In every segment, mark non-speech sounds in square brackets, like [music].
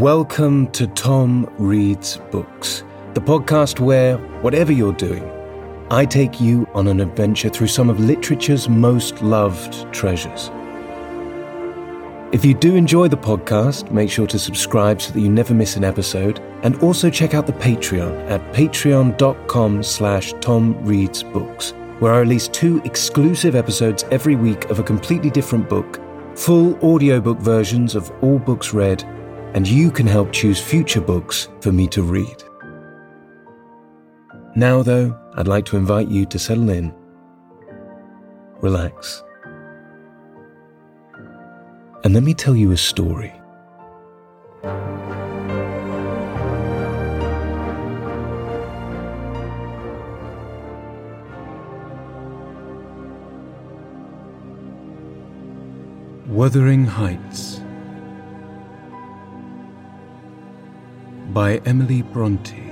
Welcome to Tom Reads Books, the podcast where, whatever you're doing, I take you on an adventure through some of literature's most loved treasures. If you do enjoy the podcast, make sure to subscribe so that you never miss an episode, and also check out the Patreon at patreon.com slash tomreadsbooks, where I release two exclusive episodes every week of a completely different book, full audiobook versions of all books read, and you can help choose future books for me to read. Now, though, I'd like to invite you to settle in, relax, and let me tell you a story. Wuthering Heights by Emily Brontë.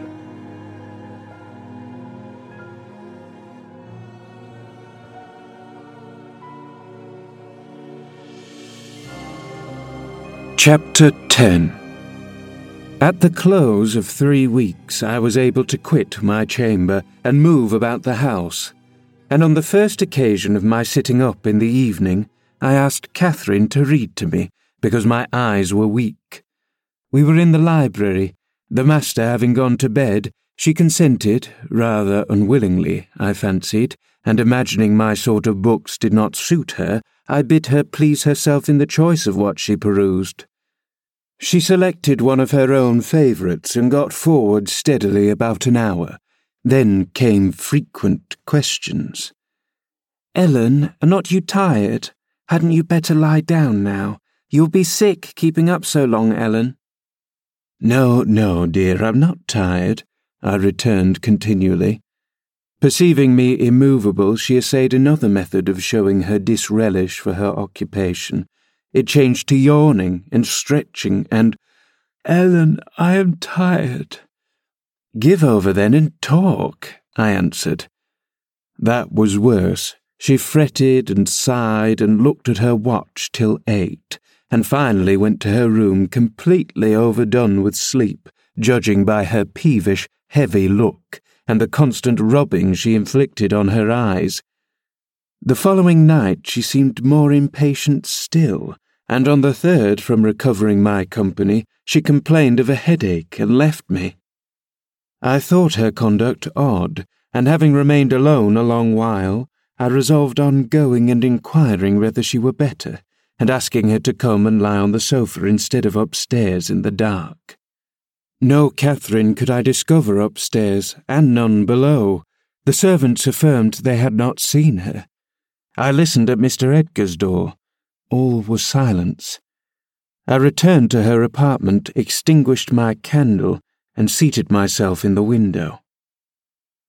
Chapter 10 At the close of three weeks, I was able to quit my chamber and move about the house. And on the first occasion of my sitting up in the evening, I asked Catherine to read to me because my eyes were weak. We were in the library. The master having gone to bed, she consented, rather unwillingly, I fancied, and imagining my sort of books did not suit her, I bid her please herself in the choice of what she perused. She selected one of her own favourites and got forward steadily about an hour. Then came frequent questions. Ellen, are not you tired? Hadn't you better lie down now? You'll be sick keeping up so long, Ellen. No, no, dear, I'm not tired, I returned continually. Perceiving me immovable, she essayed another method of showing her disrelish for her occupation. It changed to yawning and stretching and, Ellen, I am tired. Give over then and talk, I answered. That was worse. She fretted and sighed and looked at her watch till eight, and finally went to her room completely overdone with sleep, judging by her peevish, heavy look and the constant rubbing she inflicted on her eyes. The following night she seemed more impatient still, and on the third from recovering my company, she complained of a headache and left me. I thought her conduct odd, and having remained alone a long while, I resolved on going and inquiring whether she were better, and asking her to come and lie on the sofa instead of upstairs in the dark. No Catherine could I discover upstairs, and none below. The servants affirmed they had not seen her. I listened at Mr. Edgar's door. All was silence. I returned to her apartment, extinguished my candle, and seated myself in the window.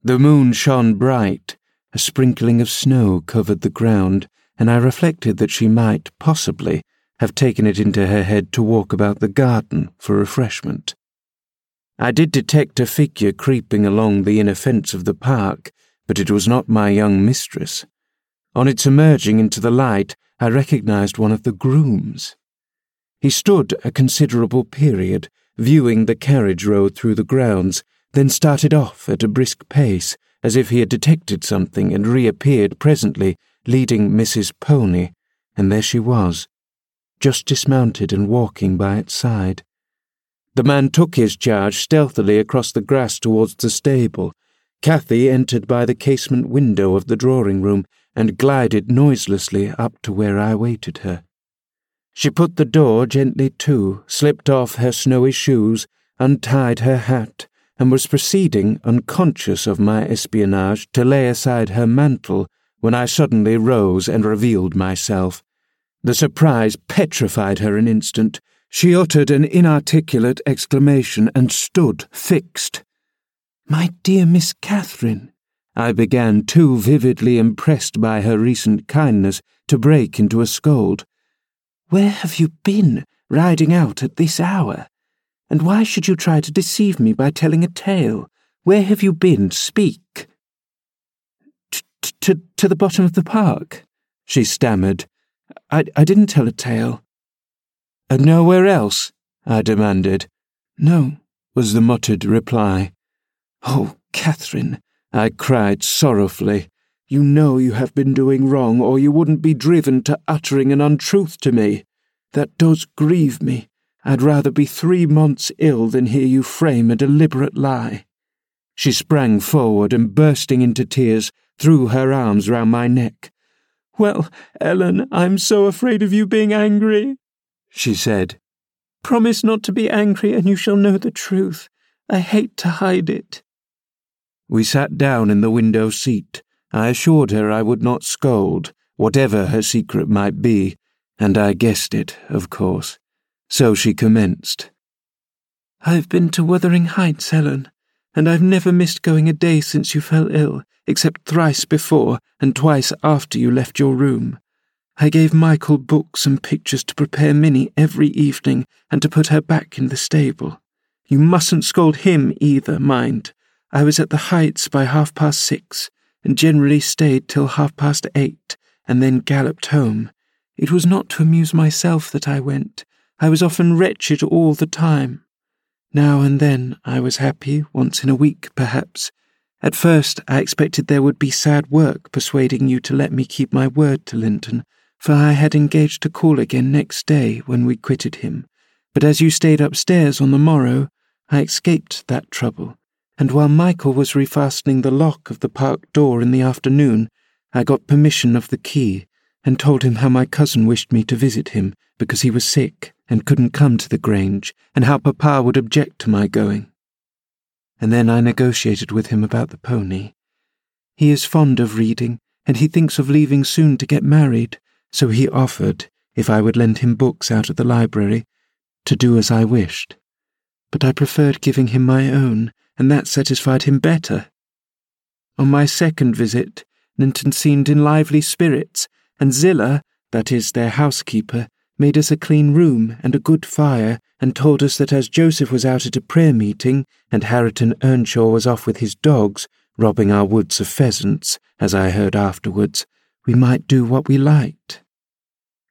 The moon shone bright, a sprinkling of snow covered the ground, and I reflected that she might, possibly, have taken it into her head to walk about the garden for refreshment. I did detect a figure creeping along the inner fence of the park, but it was not my young mistress. On its emerging into the light, I recognized one of the grooms. He stood a considerable period, viewing the carriage road through the grounds, then started off at a brisk pace, as if he had detected something, and reappeared presently, leading Mrs. Pony, and there she was, just dismounted and walking by its side. The man took his charge stealthily across the grass towards the stable. Cathy entered by the casement window of the drawing room and glided noiselessly up to where I waited her. She put the door gently to, slipped off her snowy shoes, untied her hat, and was proceeding, unconscious of my espionage, to lay aside her mantle when I suddenly rose and revealed myself. The surprise petrified her an instant. She uttered an inarticulate exclamation and stood fixed. My dear Miss Catherine, I began, too vividly impressed by her recent kindness to break into a scold. Where have you been, riding out at this hour? And why should you try to deceive me by telling a tale? Where have you been? Speak. To, to the bottom of the park, she stammered. I, I didn't tell a tale. And nowhere else? I demanded. No, was the muttered reply. Oh, Catherine, I cried sorrowfully. You know you have been doing wrong, or you wouldn't be driven to uttering an untruth to me. That does grieve me. I'd rather be three months ill than hear you frame a deliberate lie. She sprang forward and, bursting into tears, threw her arms round my neck. Well, Ellen, I'm so afraid of you being angry, she said. Promise not to be angry, and you shall know the truth. I hate to hide it. We sat down in the window seat. I assured her I would not scold, whatever her secret might be, and I guessed it, of course. So she commenced. I've been to Wuthering Heights, Ellen, and I've never missed going a day since you fell ill, except thrice before and twice after you left your room. I gave Michael books and pictures to prepare Minnie every evening and to put her back in the stable. You mustn't scold him either, mind. I was at the Heights by half past six, and generally stayed till half past eight, and then galloped home. It was not to amuse myself that I went. I was often wretched all the time. Now and then I was happy, once in a week, perhaps. At first I expected there would be sad work persuading you to let me keep my word to Linton, for I had engaged to call again next day when we quitted him. But as you stayed upstairs on the morrow, I escaped that trouble, and while Michael was refastening the lock of the park door in the afternoon, I got permission of the key and told him how my cousin wished me to visit him because he was sick and couldn't come to the Grange, and how Papa would object to my going. And then I negotiated with him about the pony. He is fond of reading, and he thinks of leaving soon to get married, so he offered, if I would lend him books out of the library, to do as I wished. But I preferred giving him my own, and that satisfied him better. On my second visit, Linton seemed in lively spirits, and Zillah, that is, their housekeeper, made us a clean room and a good fire, and told us that as Joseph was out at a prayer meeting, and Hareton Earnshaw was off with his dogs, robbing our woods of pheasants, as I heard afterwards, we might do what we liked.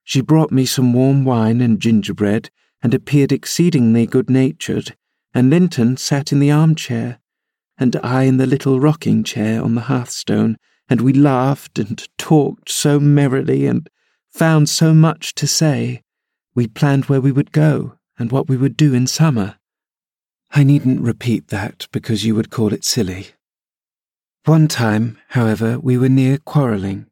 She brought me some warm wine and gingerbread, and appeared exceedingly good natured, and Linton sat in the armchair, and I in the little rocking chair on the hearthstone, and we laughed and talked so merrily and found so much to say. We planned where we would go and what we would do in summer. I needn't repeat that because you would call it silly. One time, however, we were near quarrelling.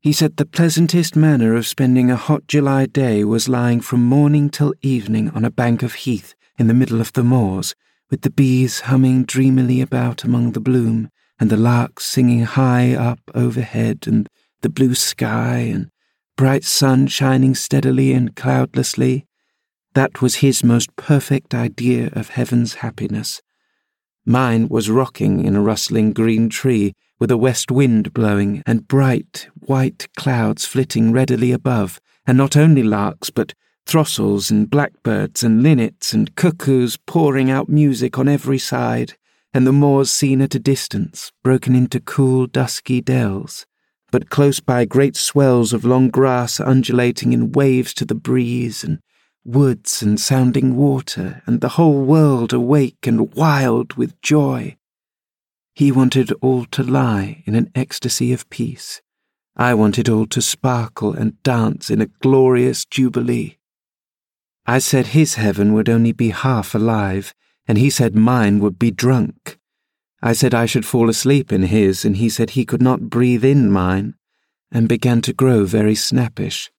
He said the pleasantest manner of spending a hot July day was lying from morning till evening on a bank of heath in the middle of the moors, with the bees humming dreamily about among the bloom, and the larks singing high up overhead, and the blue sky, and bright sun shining steadily and cloudlessly. That was his most perfect idea of heaven's happiness. Mine was rocking in a rustling green tree, with a west wind blowing, and bright white clouds flitting readily above, and not only larks, but throstles and blackbirds and linnets and cuckoos pouring out music on every side, and the moors seen at a distance, broken into cool, dusky dells but close by great swells of long grass undulating in waves to the breeze, and woods and sounding water, and the whole world awake and wild with joy. He wanted all to lie in an ecstasy of peace. I wanted all to sparkle and dance in a glorious jubilee. I said his heaven would only be half alive, and he said mine would be drunk. I said I should fall asleep in his, and he said he could not breathe in mine, and began to grow very snappish.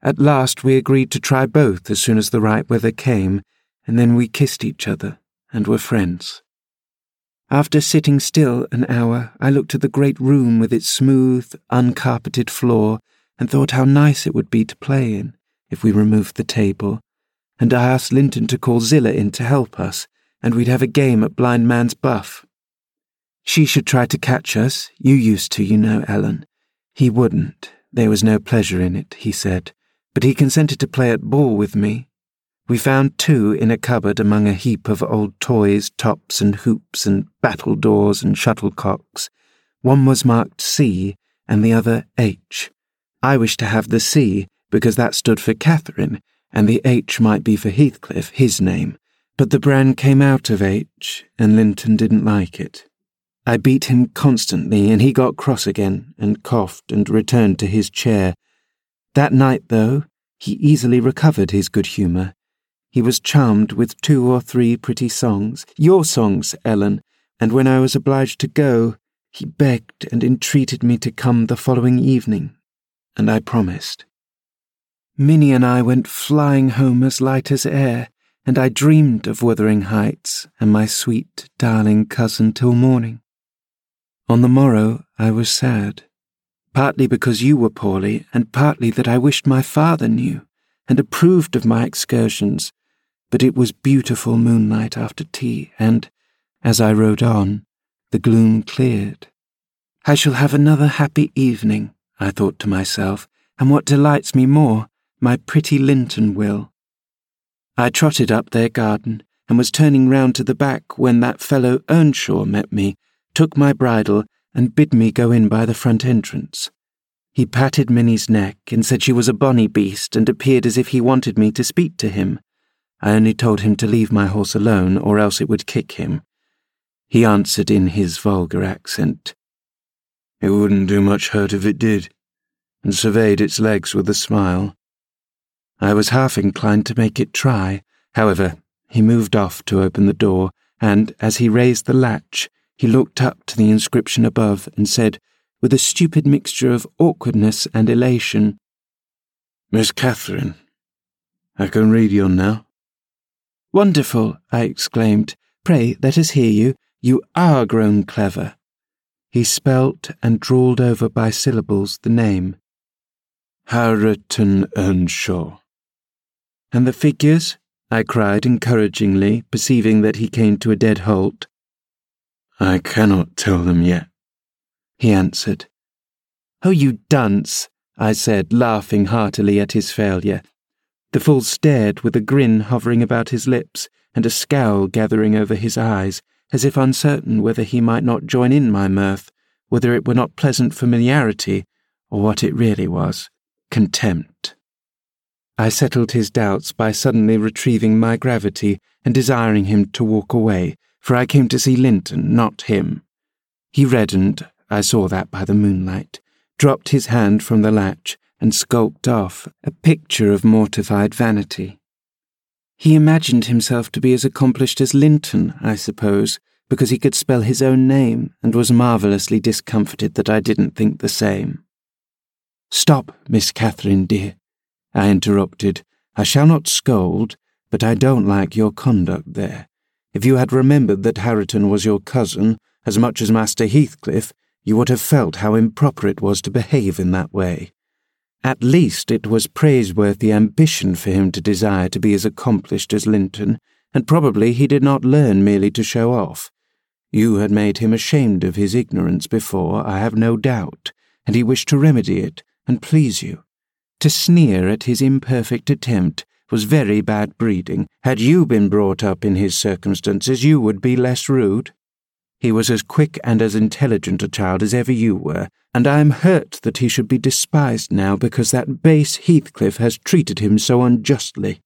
At last we agreed to try both as soon as the right weather came, and then we kissed each other and were friends. After sitting still an hour, I looked at the great room with its smooth, uncarpeted floor and thought how nice it would be to play in if we removed the table, and I asked Linton to call Zillah in to help us, and we'd have a game at blind man's buff. She should try to catch us. You used to, you know, Ellen. He wouldn't. There was no pleasure in it, he said, but he consented to play at ball with me. We found two in a cupboard among a heap of old toys, tops and hoops and battledores and shuttlecocks. One was marked C and the other H. I wished to have the C because that stood for Catherine, and the H might be for Heathcliff, his name, but the brand came out of H, and Linton didn't like it. I beat him constantly, and he got cross again, and coughed, and returned to his chair. That night, though, he easily recovered his good humour. He was charmed with two or three pretty songs, your songs, Ellen, and when I was obliged to go, he begged and entreated me to come the following evening, and I promised. Minnie and I went flying home as light as air, and I dreamed of Wuthering Heights and my sweet, darling cousin till morning. On the morrow I was sad, partly because you were poorly, and partly that I wished my father knew, and approved of my excursions. But it was beautiful moonlight after tea, and, as I rode on, the gloom cleared. I shall have another happy evening, I thought to myself, and what delights me more, my pretty Linton will. I trotted up their garden, and was turning round to the back when that fellow Earnshaw met me took my bridle, and bid me go in by the front entrance. He patted Minnie's neck and said she was a bonny beast and appeared as if he wanted me to speak to him. I only told him to leave my horse alone or else it would kick him. He answered in his vulgar accent. It wouldn't do much hurt if it did, and surveyed its legs with a smile. I was half inclined to make it try. However, he moved off to open the door, and as he raised the latch, he looked up to the inscription above and said, with a stupid mixture of awkwardness and elation, Miss Catherine, I can read you now. Wonderful, I exclaimed. Pray, let us hear you. You are grown clever. He spelt and drawled over by syllables the name. Hareton Earnshaw. And the figures? I cried encouragingly, perceiving that he came to a dead halt. I cannot tell them yet, he answered. Oh, you dunce, I said, laughing heartily at his failure. The fool stared with a grin hovering about his lips and a scowl gathering over his eyes, as if uncertain whether he might not join in my mirth, whether it were not pleasant familiarity, or what it really was contempt. I settled his doubts by suddenly retrieving my gravity and desiring him to walk away, for I came to see Linton, not him. He reddened, I saw that by the moonlight, dropped his hand from the latch, and skulked off, a picture of mortified vanity. He imagined himself to be as accomplished as Linton, I suppose, because he could spell his own name, and was marvellously discomfited that I didn't think the same. Stop, Miss Catherine, dear, I interrupted. I shall not scold, but I don't like your conduct there. If you had remembered that Hareton was your cousin, as much as Master Heathcliff, you would have felt how improper it was to behave in that way. At least it was praiseworthy ambition for him to desire to be as accomplished as Linton, and probably he did not learn merely to show off. You had made him ashamed of his ignorance before, I have no doubt, and he wished to remedy it and please you. To sneer at his imperfect attempt was very bad breeding. Had you been brought up in his circumstances, you would be less rude. He was as quick and as intelligent a child as ever you were, and I am hurt that he should be despised now because that base Heathcliff has treated him so unjustly.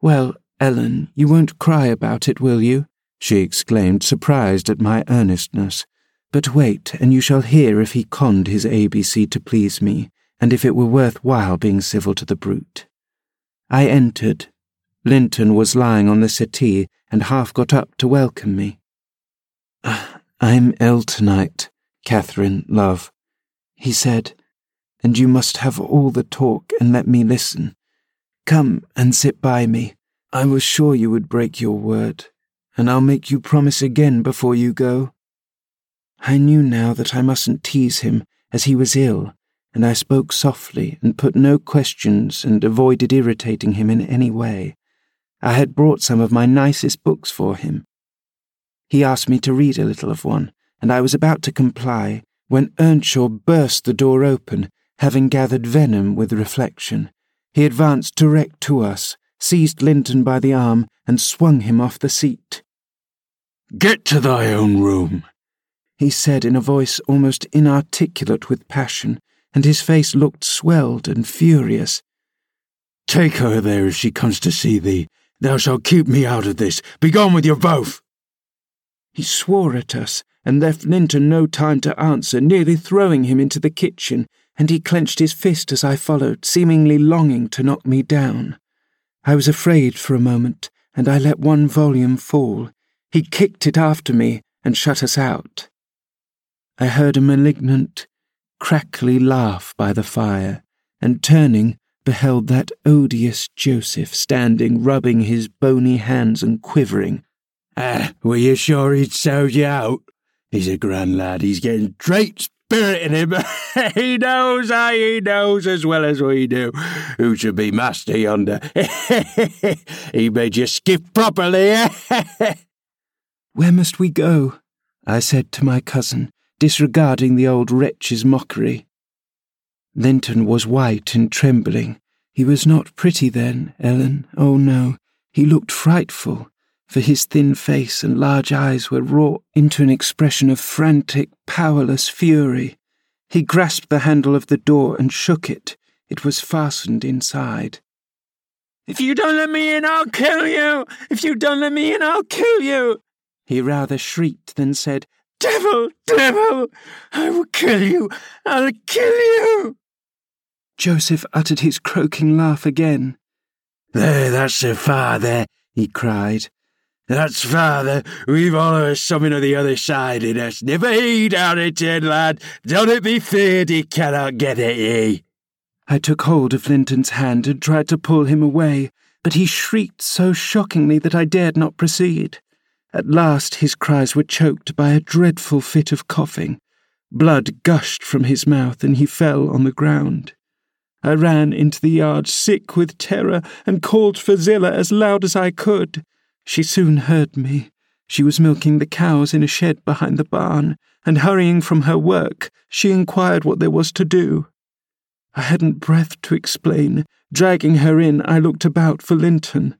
Well, Ellen, you won't cry about it, will you? she exclaimed, surprised at my earnestness. But wait, and you shall hear if he conned his ABC to please me, and if it were worth while being civil to the brute. I entered. Linton was lying on the settee and half got up to welcome me. Ah, I'm ill tonight, Catherine, love, he said, and you must have all the talk and let me listen. Come and sit by me. I was sure you would break your word, and I'll make you promise again before you go. I knew now that I mustn't tease him, as he was ill, and I spoke softly and put no questions and avoided irritating him in any way. I had brought some of my nicest books for him. He asked me to read a little of one, and I was about to comply when Earnshaw burst the door open, having gathered venom with reflection. He advanced direct to us, seized Linton by the arm, and swung him off the seat. Get to thy own room, he said in a voice almost inarticulate with passion, and his face looked swelled and furious. Take her there if she comes to see thee. Thou shalt keep me out of this. Begone with you both! He swore at us and left Linton no time to answer, nearly throwing him into the kitchen, and he clenched his fist as I followed, seemingly longing to knock me down. I was afraid for a moment, and I let one volume fall. He kicked it after me and shut us out. I heard a malignant, crackly laugh by the fire, and turning, beheld that odious Joseph standing, rubbing his bony hands and quivering. Ah, were you sure he'd sold you out? He's a grand lad. He's getting great spirit in him. [laughs] he knows, aye, he knows as well as we do. Who should be master yonder? [laughs] he made you skip properly. [laughs] Where must we go? I said to my cousin, disregarding the old wretch's mockery. Linton was white and trembling. He was not pretty then, Ellen. Oh no, he looked frightful for his thin face and large eyes were wrought into an expression of frantic, powerless fury. He grasped the handle of the door and shook it. It was fastened inside. If you don't let me in, I'll kill you! If you don't let me in, I'll kill you! He rather shrieked than said, Devil! Devil! I will kill you! I'll kill you! Joseph uttered his croaking laugh again. There, that's the father, he cried. That's father. We've all of us something of the other side in us. Never heed our return, lad. Don't it be feared he cannot get at ye. I took hold of Linton's hand and tried to pull him away, but he shrieked so shockingly that I dared not proceed. At last his cries were choked by a dreadful fit of coughing. Blood gushed from his mouth and he fell on the ground. I ran into the yard sick with terror and called for Zillah as loud as I could. She soon heard me. She was milking the cows in a shed behind the barn, and hurrying from her work, she inquired what there was to do. I hadn't breath to explain. Dragging her in, I looked about for Linton.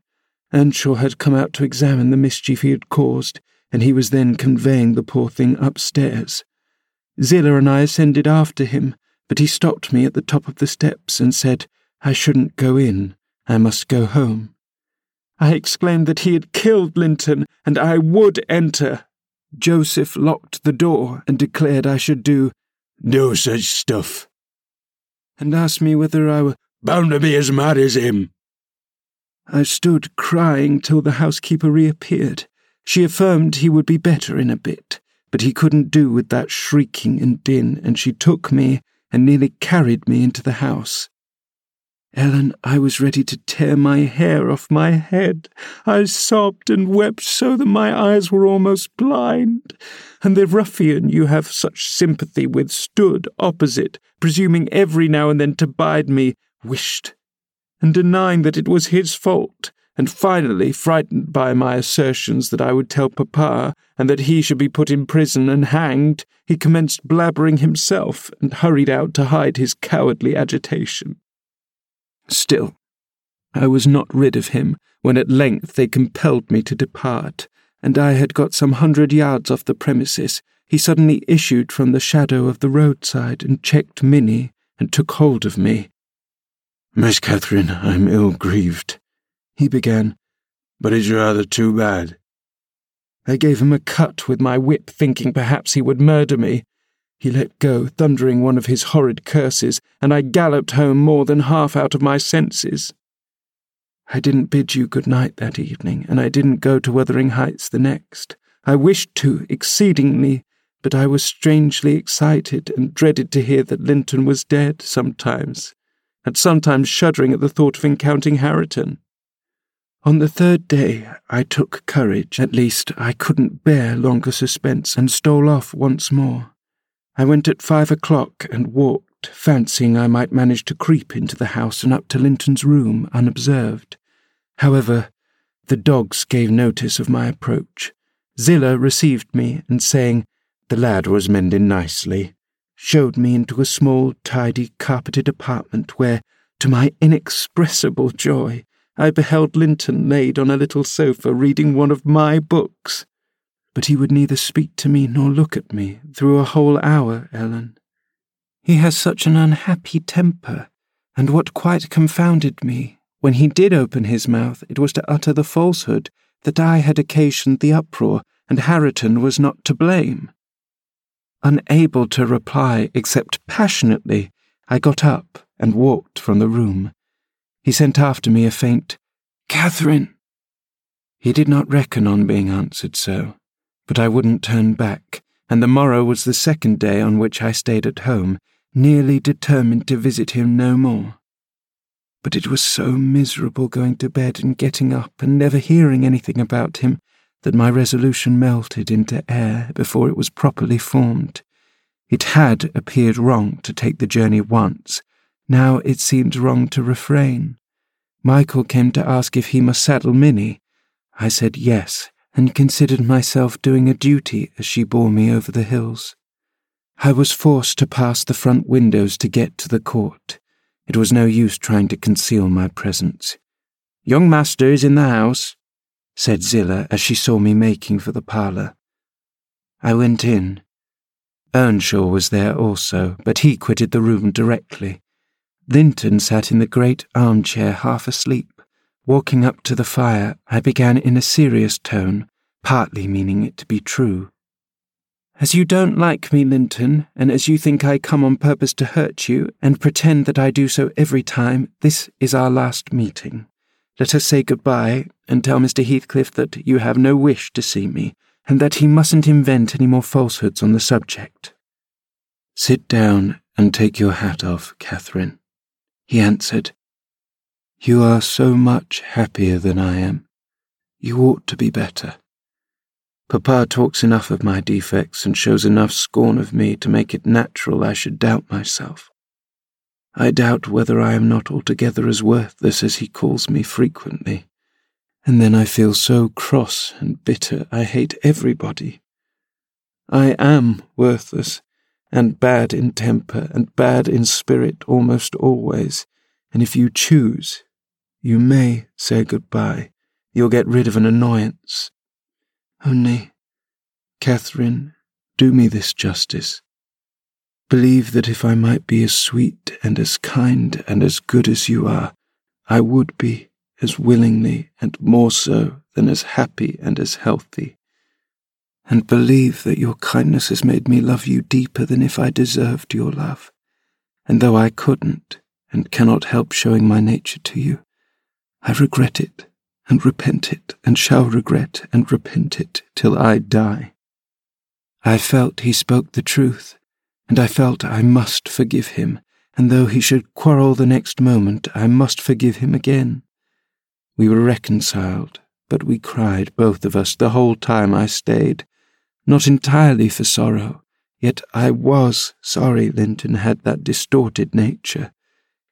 Earnshaw had come out to examine the mischief he had caused, and he was then conveying the poor thing upstairs. Zillah and I ascended after him, but he stopped me at the top of the steps and said I shouldn't go in, I must go home. I exclaimed that he had killed Linton, and I would enter. Joseph locked the door and declared I should do no such stuff, and asked me whether I were bound to be as mad as him. I stood crying till the housekeeper reappeared. She affirmed he would be better in a bit, but he couldn't do with that shrieking and din, and she took me and nearly carried me into the house. Ellen, I was ready to tear my hair off my head. I sobbed and wept so that my eyes were almost blind. And the ruffian you have such sympathy with stood opposite, presuming every now and then to bide me, wished, and denying that it was his fault. And finally, frightened by my assertions that I would tell Papa, and that he should be put in prison and hanged, he commenced blabbering himself, and hurried out to hide his cowardly agitation. Still, I was not rid of him when at length they compelled me to depart, and I had got some hundred yards off the premises. He suddenly issued from the shadow of the roadside and checked Minnie and took hold of me. Miss Catherine, I'm ill grieved, he began, but it's rather too bad. I gave him a cut with my whip, thinking perhaps he would murder me, he let go, thundering one of his horrid curses, and I galloped home more than half out of my senses. I didn't bid you good night that evening, and I didn't go to Wuthering Heights the next. I wished to, exceedingly, but I was strangely excited and dreaded to hear that Linton was dead sometimes, and sometimes shuddering at the thought of encountering Hareton. On the third day, I took courage. At least, I couldn't bear longer suspense, and stole off once more. I went at five o'clock and walked, fancying I might manage to creep into the house and up to Linton's room unobserved. However, the dogs gave notice of my approach. Zillah received me and saying, The lad was mending nicely, showed me into a small, tidy, carpeted apartment where, to my inexpressible joy, I beheld Linton laid on a little sofa reading one of my books. But he would neither speak to me nor look at me through a whole hour, Ellen. He has such an unhappy temper, and what quite confounded me when he did open his mouth, it was to utter the falsehood that I had occasioned the uproar and Hareton was not to blame. Unable to reply except passionately, I got up and walked from the room. He sent after me a faint, Catherine. He did not reckon on being answered so, but I wouldn't turn back, and the morrow was the second day on which I stayed at home, nearly determined to visit him no more. But it was so miserable going to bed and getting up and never hearing anything about him that my resolution melted into air before it was properly formed. It had appeared wrong to take the journey once, now it seemed wrong to refrain. Michael came to ask if he must saddle Minnie. I said yes, and considered myself doing a duty as she bore me over the hills. I was forced to pass the front windows to get to the court. It was no use trying to conceal my presence. Young master is in the house, said Zillah as she saw me making for the parlour. I went in. Earnshaw was there also, but he quitted the room directly. Linton sat in the great armchair half asleep. Walking up to the fire, I began in a serious tone, partly meaning it to be true. As you don't like me, Linton, and as you think I come on purpose to hurt you, and pretend that I do so every time, this is our last meeting. Let us say goodbye, and tell Mr. Heathcliff that you have no wish to see me, and that he mustn't invent any more falsehoods on the subject. Sit down and take your hat off, Catherine he answered. You are so much happier than I am. You ought to be better. Papa talks enough of my defects and shows enough scorn of me to make it natural I should doubt myself. I doubt whether I am not altogether as worthless as he calls me frequently, and then I feel so cross and bitter I hate everybody. I am worthless, and bad in temper and bad in spirit almost always, and if you choose, you may say goodbye. You'll get rid of an annoyance. Only, Catherine, do me this justice. Believe that if I might be as sweet and as kind and as good as you are, I would be as willingly and more so than as happy and as healthy and believe that your kindness has made me love you deeper than if I deserved your love. And though I couldn't and cannot help showing my nature to you, I regret it and repent it and shall regret and repent it till I die. I felt he spoke the truth, and I felt I must forgive him, and though he should quarrel the next moment, I must forgive him again. We were reconciled, but we cried, both of us, the whole time I stayed, not entirely for sorrow, yet I was sorry Linton had that distorted nature.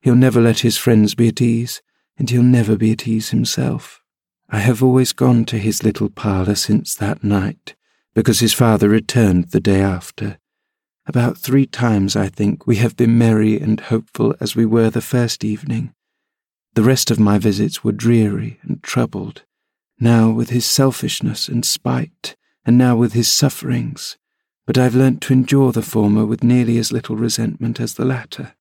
He'll never let his friends be at ease, and he'll never be at ease himself. I have always gone to his little parlour since that night, because his father returned the day after. About three times, I think, we have been merry and hopeful as we were the first evening. The rest of my visits were dreary and troubled, now with his selfishness and spite, and now with his sufferings, but I've learnt to endure the former with nearly as little resentment as the latter.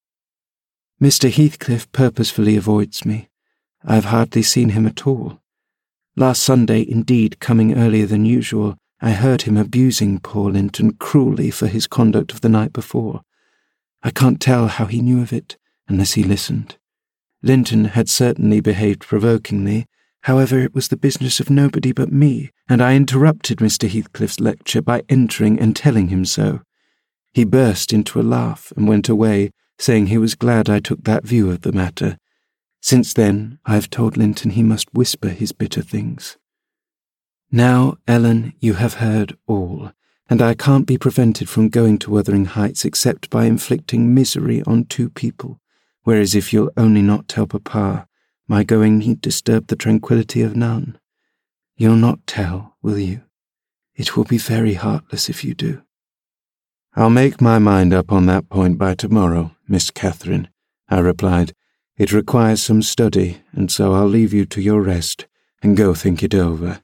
Mr. Heathcliff purposefully avoids me. I have hardly seen him at all. Last Sunday, indeed, coming earlier than usual, I heard him abusing poor Linton cruelly for his conduct of the night before. I can't tell how he knew of it, unless he listened. Linton had certainly behaved provokingly, However, it was the business of nobody but me, and I interrupted Mr. Heathcliff's lecture by entering and telling him so. He burst into a laugh and went away, saying he was glad I took that view of the matter. Since then, I have told Linton he must whisper his bitter things. Now, Ellen, you have heard all, and I can't be prevented from going to Wuthering Heights except by inflicting misery on two people, whereas if you'll only not tell Papa, my going need disturb the tranquillity of none. You'll not tell, will you? It will be very heartless if you do. I'll make my mind up on that point by tomorrow, Miss Catherine, I replied. It requires some study, and so I'll leave you to your rest and go think it over.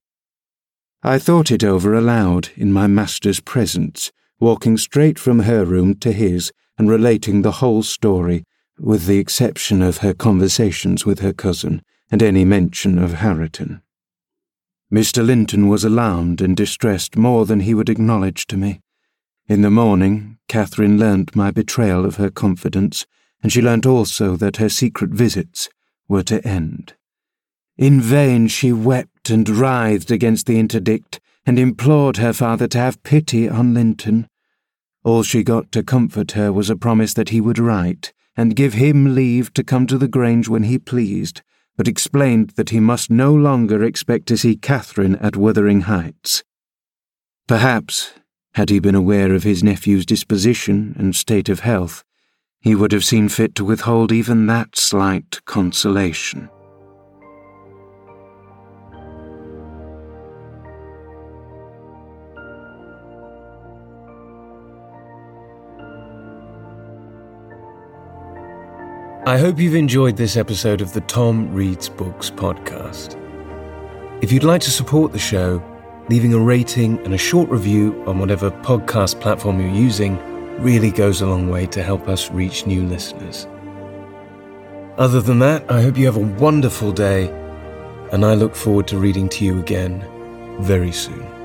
I thought it over aloud in my master's presence, walking straight from her room to his and relating the whole story with the exception of her conversations with her cousin, and any mention of Hareton. Mr. Linton was alarmed and distressed more than he would acknowledge to me. In the morning, Catherine learnt my betrayal of her confidence, and she learnt also that her secret visits were to end. In vain she wept and writhed against the interdict, and implored her father to have pity on Linton. All she got to comfort her was a promise that he would write, and give him leave to come to the Grange when he pleased, but explained that he must no longer expect to see Catherine at Wuthering Heights. Perhaps, had he been aware of his nephew's disposition and state of health, he would have seen fit to withhold even that slight consolation. I hope you've enjoyed this episode of the Tom Reads Books podcast. If you'd like to support the show, leaving a rating and a short review on whatever podcast platform you're using really goes a long way to help us reach new listeners. Other than that, I hope you have a wonderful day, and I look forward to reading to you again very soon.